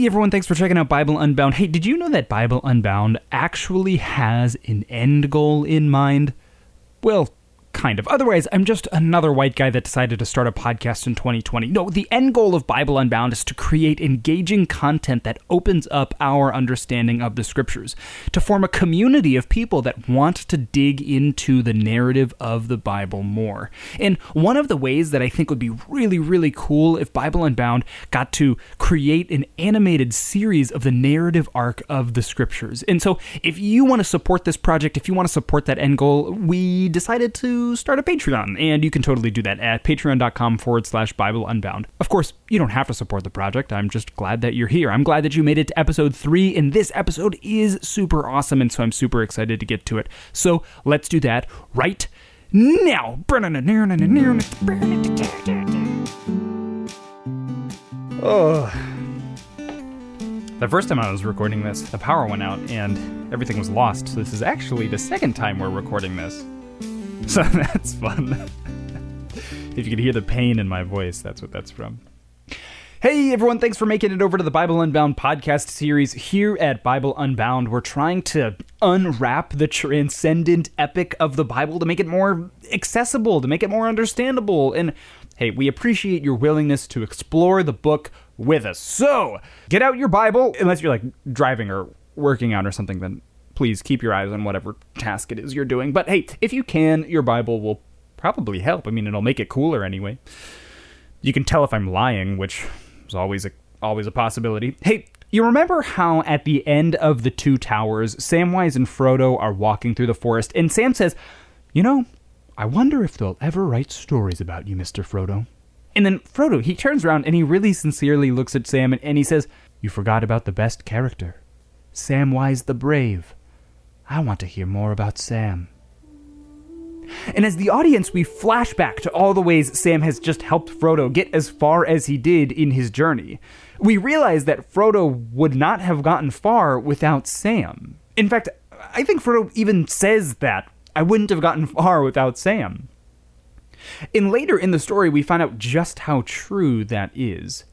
Hey everyone, thanks for checking out Bible Unbound. Hey, did you know that Bible Unbound actually has an end goal in mind? Well, kind of. Otherwise, I'm just another white guy that decided to start a podcast in 2020. No, the end goal of Bible Unbound is to create engaging content that opens up our understanding of the scriptures, to form a community of people that want to dig into the narrative of the Bible more. And one of the ways that I think would be really, really cool if Bible Unbound got to create an animated series of the narrative arc of the scriptures. And so, if you want to support this project, if you want to support that end goal, we decided to start a Patreon, and you can totally do that at patreon.com forward slash Bible Unbound. Of course, you don't have to support the project. I'm just glad that you're here. I'm glad that you made it to episode three, and this episode is super awesome, and so I'm super excited to get to it. So let's do that right now. Oh. The first time I was recording this, the power went out and everything was lost. So this is actually the second time we're recording this. So that's fun. if you could hear the pain in my voice, that's what that's from. Hey everyone, thanks for making it over to the Bible Unbound podcast series. Here at Bible Unbound, we're trying to unwrap the transcendent epic of the Bible to make it more accessible, to make it more understandable. And hey, we appreciate your willingness to explore the book with us. So, get out your Bible, unless you're like driving or working out or something, then please keep your eyes on whatever task it is you're doing. But hey, if you can, your Bible will probably help. I mean, it'll make it cooler anyway. You can tell if I'm lying, which is always a always a possibility. Hey, you remember how at the end of the two towers, Samwise and Frodo are walking through the forest, and Sam says, "You know, I wonder if they'll ever write stories about you, Mister Frodo." And then Frodo, he turns around and he really sincerely looks at Sam and, and he says, "You forgot about the best character, Samwise the Brave." I want to hear more about Sam. And as the audience, we flash back to all the ways Sam has just helped Frodo get as far as he did in his journey. We realize that Frodo would not have gotten far without Sam. In fact, I think Frodo even says that I wouldn't have gotten far without Sam. And later in the story, we find out just how true that is.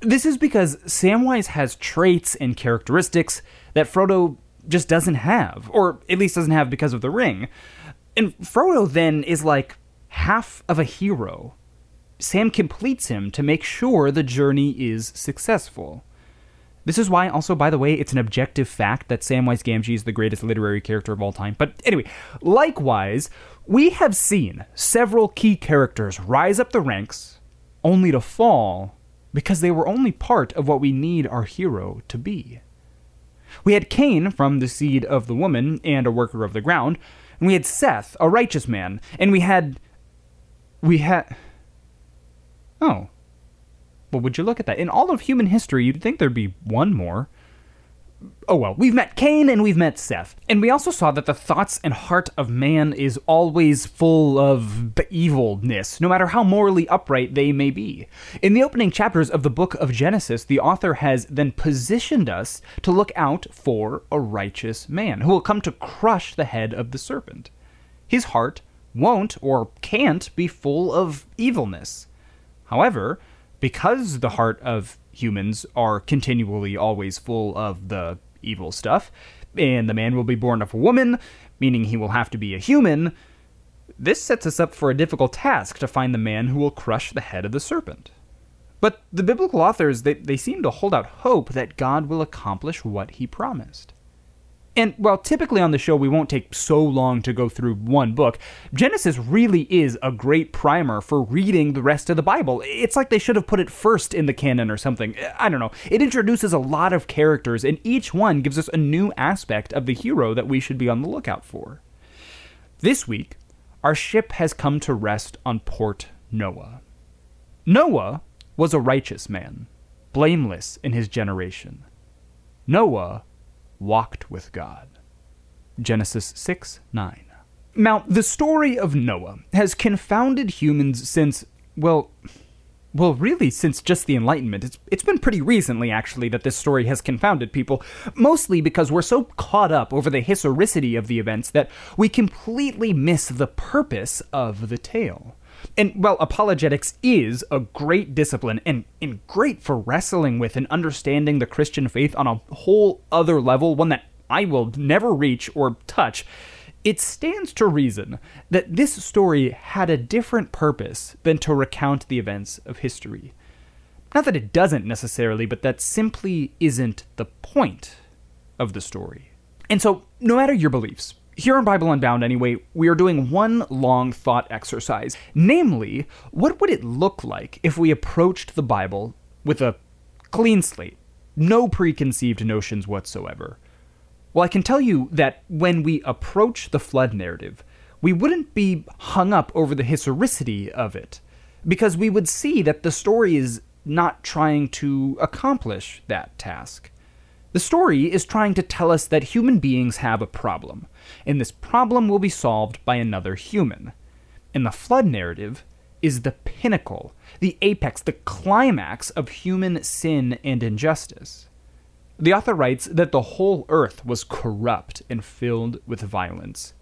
This is because Samwise has traits and characteristics that Frodo just doesn't have, or at least doesn't have because of the ring. And Frodo then is like half of a hero. Sam completes him to make sure the journey is successful. This is why, also, by the way, it's an objective fact that Samwise Gamgee is the greatest literary character of all time. But anyway, likewise, we have seen several key characters rise up the ranks only to fall because they were only part of what we need our hero to be. We had Cain from the seed of the woman and a worker of the ground, and we had Seth, a righteous man, and we had. We had. Oh. Well, would you look at that? In all of human history, you'd think there'd be one more oh well, we've met Cain and we've met Seth. And we also saw that the thoughts and heart of man is always full of evilness, no matter how morally upright they may be. In the opening chapters of the book of Genesis, the author has then positioned us to look out for a righteous man who will come to crush the head of the serpent. His heart won't or can't be full of evilness. However, because the heart of humans are continually always full of the evil stuff, and the man will be born of a woman, meaning he will have to be a human, this sets us up for a difficult task to find the man who will crush the head of the serpent. But the biblical authors, they, they seem to hold out hope that God will accomplish what he promised. And while typically on the show we won't take so long to go through one book, Genesis really is a great primer for reading the rest of the Bible. It's like they should have put it first in the canon or something. I don't know. It introduces a lot of characters, and each one gives us a new aspect of the hero that we should be on the lookout for. This week, our ship has come to rest on Port Noah. Noah was a righteous man, blameless in his generation. Noah walked with God. Genesis 6 9. Now, the story of Noah has confounded humans since, well, well, really, since just the Enlightenment. It's, it's been pretty recently, actually, that this story has confounded people, mostly because we're so caught up over the historicity of the events that we completely miss the purpose of the tale. And well, apologetics is a great discipline and, and great for wrestling with and understanding the Christian faith on a whole other level, one that I will never reach or touch. It stands to reason that this story had a different purpose than to recount the events of history. Not that it doesn't necessarily, but that simply isn't the point of the story. And so, no matter your beliefs, here on Bible Unbound, anyway, we are doing one long thought exercise. Namely, what would it look like if we approached the Bible with a clean slate, no preconceived notions whatsoever? Well, I can tell you that when we approach the flood narrative, we wouldn't be hung up over the historicity of it, because we would see that the story is not trying to accomplish that task. The story is trying to tell us that human beings have a problem, and this problem will be solved by another human. And the flood narrative is the pinnacle, the apex, the climax of human sin and injustice. The author writes that the whole earth was corrupt and filled with violence.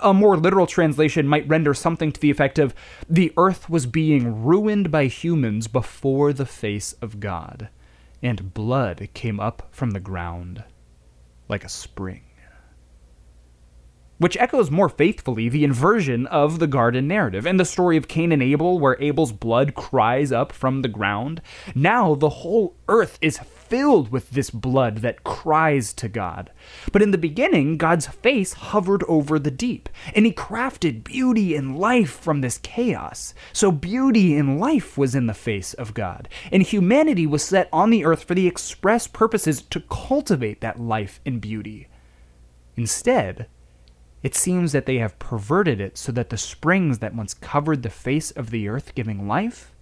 A more literal translation might render something to the effect of the earth was being ruined by humans before the face of God, and blood came up from the ground like a spring which echoes more faithfully the inversion of the garden narrative and the story of Cain and Abel, where Abel's blood cries up from the ground. Now the whole earth is filled with this blood that cries to God. But in the beginning, God's face hovered over the deep, and he crafted beauty and life from this chaos. So beauty and life was in the face of God, and humanity was set on the earth for the express purposes to cultivate that life and beauty. Instead, it seems that they have perverted it so that the springs that once covered the face of the earth, giving life,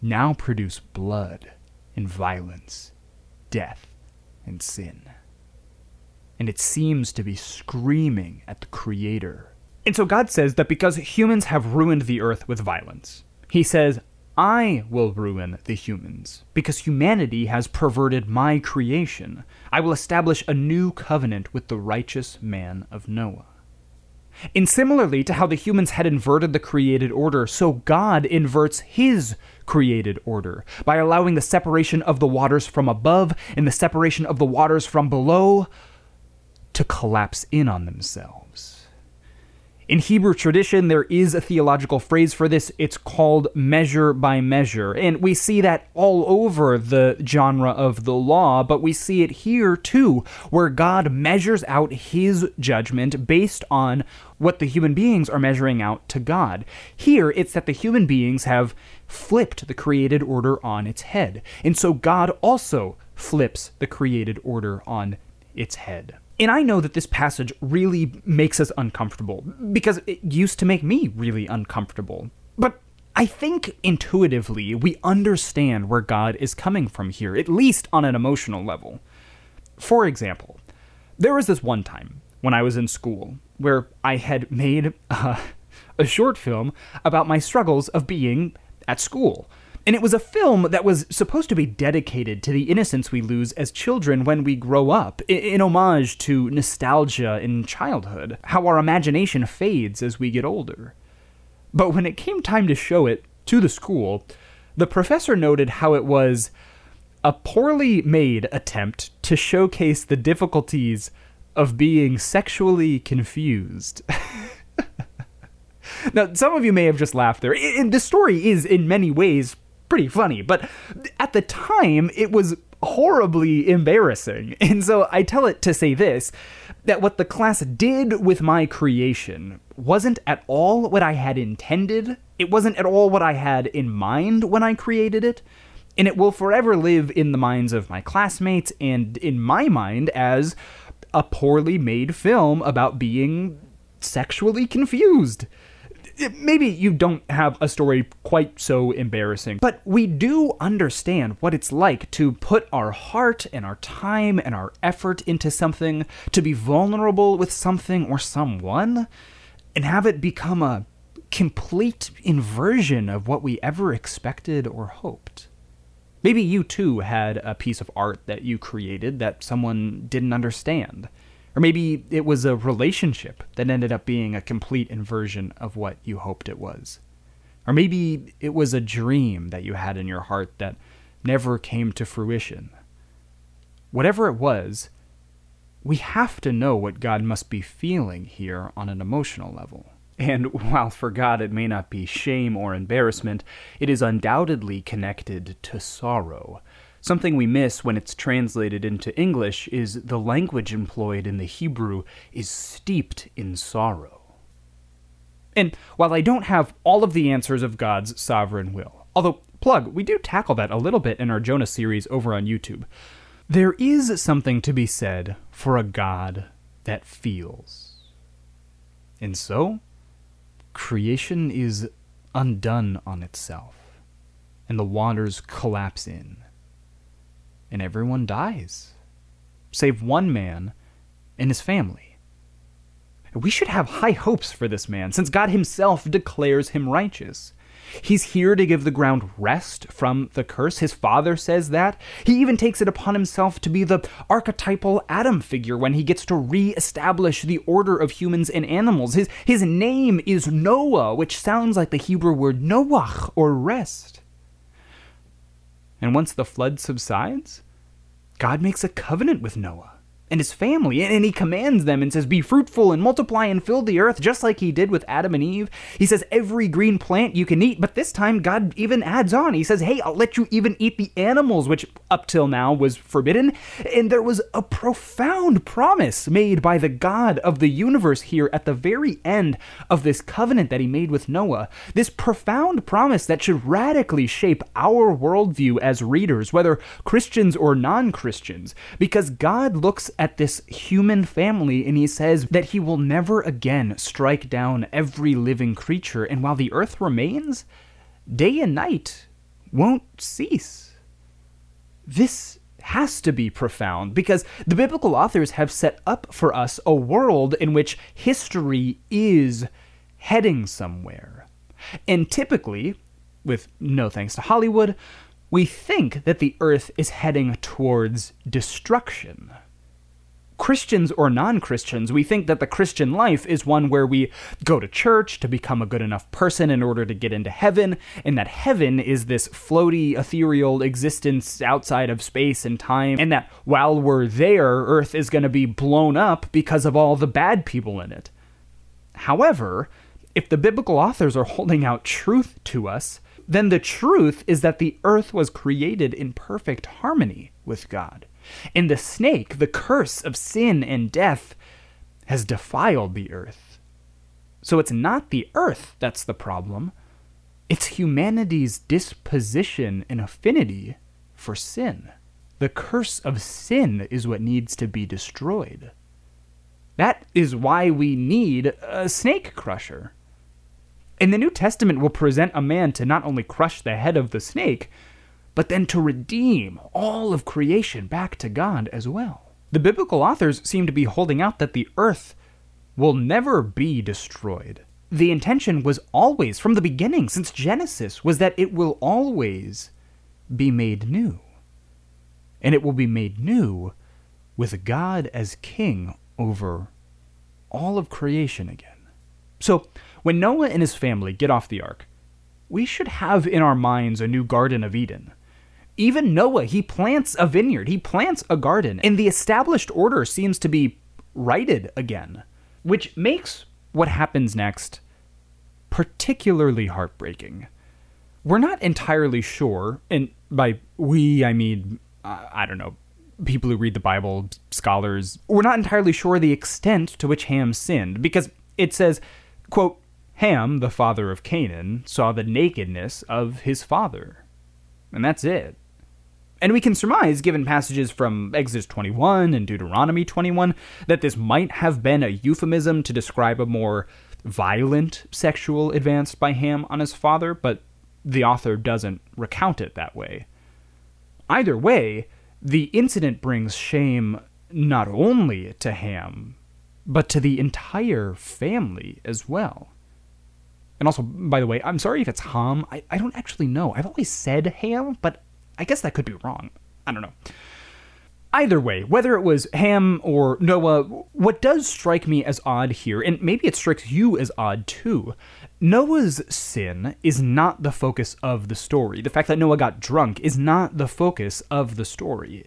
now produce blood and violence, death and sin. And it seems to be screaming at the Creator. And so God says that because humans have ruined the earth with violence, He says, I will ruin the humans, because humanity has perverted my creation. I will establish a new covenant with the righteous man of Noah. And similarly to how the humans had inverted the created order, so God inverts his created order by allowing the separation of the waters from above and the separation of the waters from below to collapse in on themselves. In Hebrew tradition, there is a theological phrase for this. It's called measure by measure. And we see that all over the genre of the law, but we see it here too, where God measures out his judgment based on what the human beings are measuring out to God. Here, it's that the human beings have flipped the created order on its head. And so God also flips the created order on its head. And I know that this passage really makes us uncomfortable because it used to make me really uncomfortable. But I think intuitively we understand where God is coming from here, at least on an emotional level. For example, there was this one time when I was in school where I had made uh, a short film about my struggles of being at school. And it was a film that was supposed to be dedicated to the innocence we lose as children when we grow up, in homage to nostalgia in childhood, how our imagination fades as we get older. But when it came time to show it to the school, the professor noted how it was a poorly made attempt to showcase the difficulties of being sexually confused. now, some of you may have just laughed there. And the story is, in many ways, pretty funny. But at the time, it was horribly embarrassing. And so I tell it to say this that what the class did with my creation wasn't at all what I had intended. It wasn't at all what I had in mind when I created it. And it will forever live in the minds of my classmates and in my mind as a poorly made film about being sexually confused maybe you don't have a story quite so embarrassing, but we do understand what it's like to put our heart and our time and our effort into something, to be vulnerable with something or someone, and have it become a complete inversion of what we ever expected or hoped. Maybe you too had a piece of art that you created that someone didn't understand. Or maybe it was a relationship that ended up being a complete inversion of what you hoped it was. Or maybe it was a dream that you had in your heart that never came to fruition. Whatever it was, we have to know what God must be feeling here on an emotional level. And while for God it may not be shame or embarrassment, it is undoubtedly connected to sorrow. Something we miss when it's translated into English is the language employed in the Hebrew is steeped in sorrow. And while I don't have all of the answers of God's sovereign will, although, plug, we do tackle that a little bit in our Jonah series over on YouTube, there is something to be said for a God that feels. And so, creation is undone on itself, and the waters collapse in, and everyone dies, save one man and his family. We should have high hopes for this man, since God himself declares him righteous. He's here to give the ground rest from the curse. His father says that. He even takes it upon himself to be the archetypal Adam figure when he gets to re-establish the order of humans and animals. His, his name is Noah, which sounds like the Hebrew word Noach, or rest. And once the flood subsides, God makes a covenant with Noah and his family, and he commands them and says, Be fruitful and multiply and fill the earth, just like he did with Adam and Eve. He says, Every green plant you can eat, but this time God even adds on. He says, Hey, I'll let you even eat the animals, which up till now was forbidden. And there was a profound promise made by the God of the universe here at the very end of this covenant that he made with Noah. This profound promise that should radically shape our worldview as readers, whether Christians or non Christians, because God looks at this human family and he says that he will never again strike down every living creature, and while the earth remains, day and night won't cease. This has to be profound because the biblical authors have set up for us a world in which history is heading somewhere. And typically, with no thanks to Hollywood, we think that the earth is heading towards destruction. Christians or non Christians, we think that the Christian life is one where we go to church to become a good enough person in order to get into heaven, and that heaven is this floaty, ethereal existence outside of space and time, and that while we're there, Earth is going to be blown up because of all the bad people in it. However, if the biblical authors are holding out truth to us, then the truth is that the earth was created in perfect harmony with God. And the snake, the curse of sin and death, has defiled the earth. So it's not the earth that's the problem, it's humanity's disposition and affinity for sin. The curse of sin is what needs to be destroyed. That is why we need a snake crusher. And the New Testament will present a man to not only crush the head of the snake, but then to redeem all of creation back to God as well. The biblical authors seem to be holding out that the earth will never be destroyed. The intention was always, from the beginning, since Genesis, was that it will always be made new. And it will be made new with God as king over all of creation again. So, when Noah and his family get off the ark, we should have in our minds a new Garden of Eden even Noah, he plants a vineyard, he plants a garden, and the established order seems to be righted again, which makes what happens next particularly heartbreaking. We're not entirely sure, and by we, I mean, I don't know, people who read the Bible, scholars, we're not entirely sure the extent to which Ham sinned, because it says, quote, Ham, the father of Canaan, saw the nakedness of his father. And that's it. And we can surmise, given passages from Exodus 21 and Deuteronomy 21, that this might have been a euphemism to describe a more violent sexual advance by Ham on his father, but the author doesn't recount it that way. Either way, the incident brings shame not only to Ham, but to the entire family as well. And also, by the way, I'm sorry if it's Ham. I, I don't actually know. I've always said Ham, but I guess that could be wrong. I don't know. Either way, whether it was Ham or Noah, what does strike me as odd here, and maybe it strikes you as odd too, Noah's sin is not the focus of the story. The fact that Noah got drunk is not the focus of the story.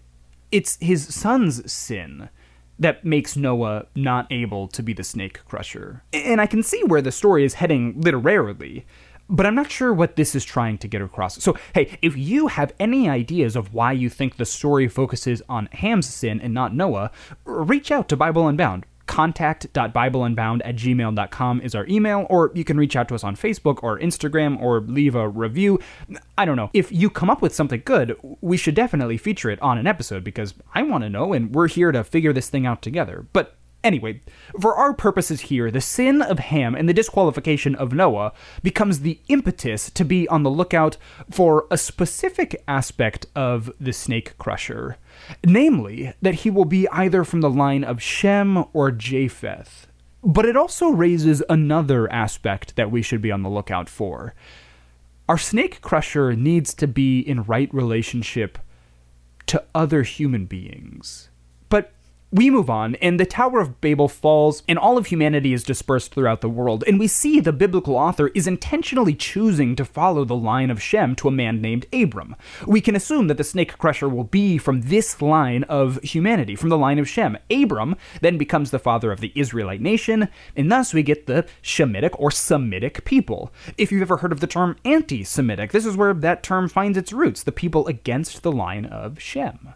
It's his son's sin that makes Noah not able to be the snake crusher. And I can see where the story is heading literarily, but I'm not sure what this is trying to get across. So, hey, if you have any ideas of why you think the story focuses on Ham's sin and not Noah, reach out to Bible Unbound contact.bibleunbound at gmail.com is our email, or you can reach out to us on Facebook or Instagram or leave a review. I don't know. If you come up with something good, we should definitely feature it on an episode because I want to know and we're here to figure this thing out together. But Anyway, for our purposes here, the sin of Ham and the disqualification of Noah becomes the impetus to be on the lookout for a specific aspect of the snake crusher, namely, that he will be either from the line of Shem or Japheth. But it also raises another aspect that we should be on the lookout for. Our snake crusher needs to be in right relationship to other human beings. But we move on, and the Tower of Babel falls, and all of humanity is dispersed throughout the world. And we see the biblical author is intentionally choosing to follow the line of Shem to a man named Abram. We can assume that the snake crusher will be from this line of humanity, from the line of Shem. Abram then becomes the father of the Israelite nation, and thus we get the Shemitic or Semitic people. If you've ever heard of the term anti Semitic, this is where that term finds its roots the people against the line of Shem.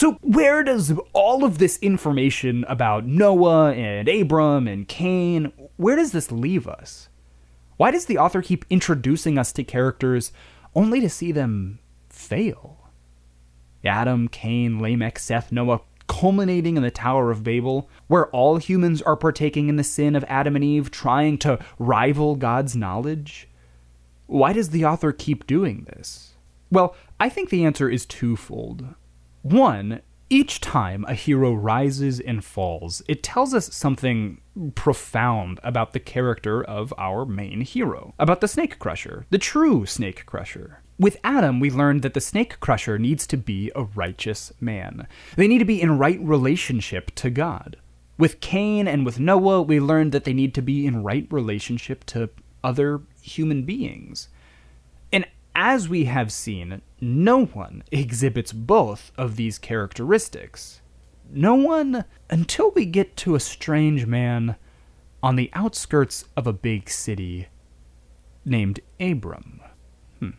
So, where does all of this information about Noah and Abram and Cain, where does this leave us? Why does the author keep introducing us to characters only to see them fail? Adam, Cain, Lamech, Seth, Noah, culminating in the Tower of Babel, where all humans are partaking in the sin of Adam and Eve, trying to rival God's knowledge? Why does the author keep doing this? Well, I think the answer is twofold. One, each time a hero rises and falls, it tells us something profound about the character of our main hero, about the Snake Crusher, the true Snake Crusher. With Adam, we learned that the Snake Crusher needs to be a righteous man. They need to be in right relationship to God. With Cain and with Noah, we learned that they need to be in right relationship to other human beings. As we have seen, no one exhibits both of these characteristics. No one until we get to a strange man on the outskirts of a big city named Abram. Hmm.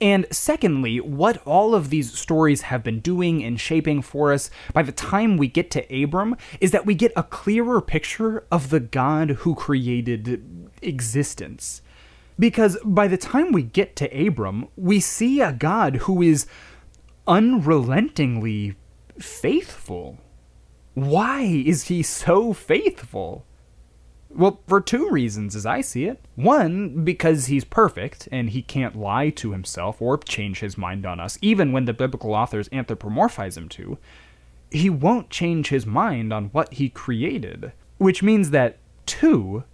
And secondly, what all of these stories have been doing and shaping for us by the time we get to Abram is that we get a clearer picture of the God who created existence. Because by the time we get to Abram, we see a God who is unrelentingly faithful. Why is he so faithful? Well, for two reasons, as I see it. One, because he's perfect and he can't lie to himself or change his mind on us, even when the biblical authors anthropomorphize him to. He won't change his mind on what he created. Which means that, two,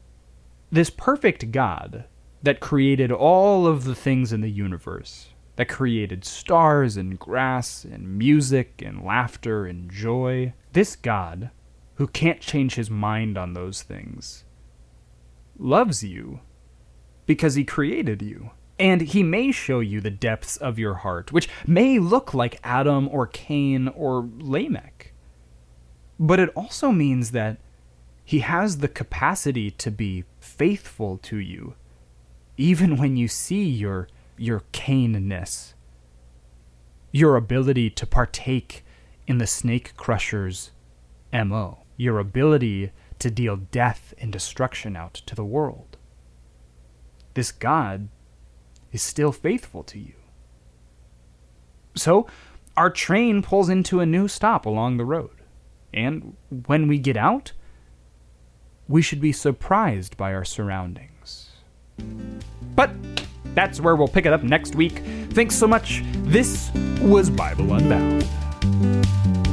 this perfect God that created all of the things in the universe, that created stars and grass and music and laughter and joy. This God, who can't change his mind on those things, loves you because he created you. And he may show you the depths of your heart, which may look like Adam or Cain or Lamech. But it also means that he has the capacity to be faithful to you even when you see your your Cainness, your ability to partake in the snake crusher's MO, your ability to deal death and destruction out to the world. This God is still faithful to you. So, our train pulls into a new stop along the road. And when we get out, we should be surprised by our surroundings. But that's where we'll pick it up next week. Thanks so much. This was Bible Unbound.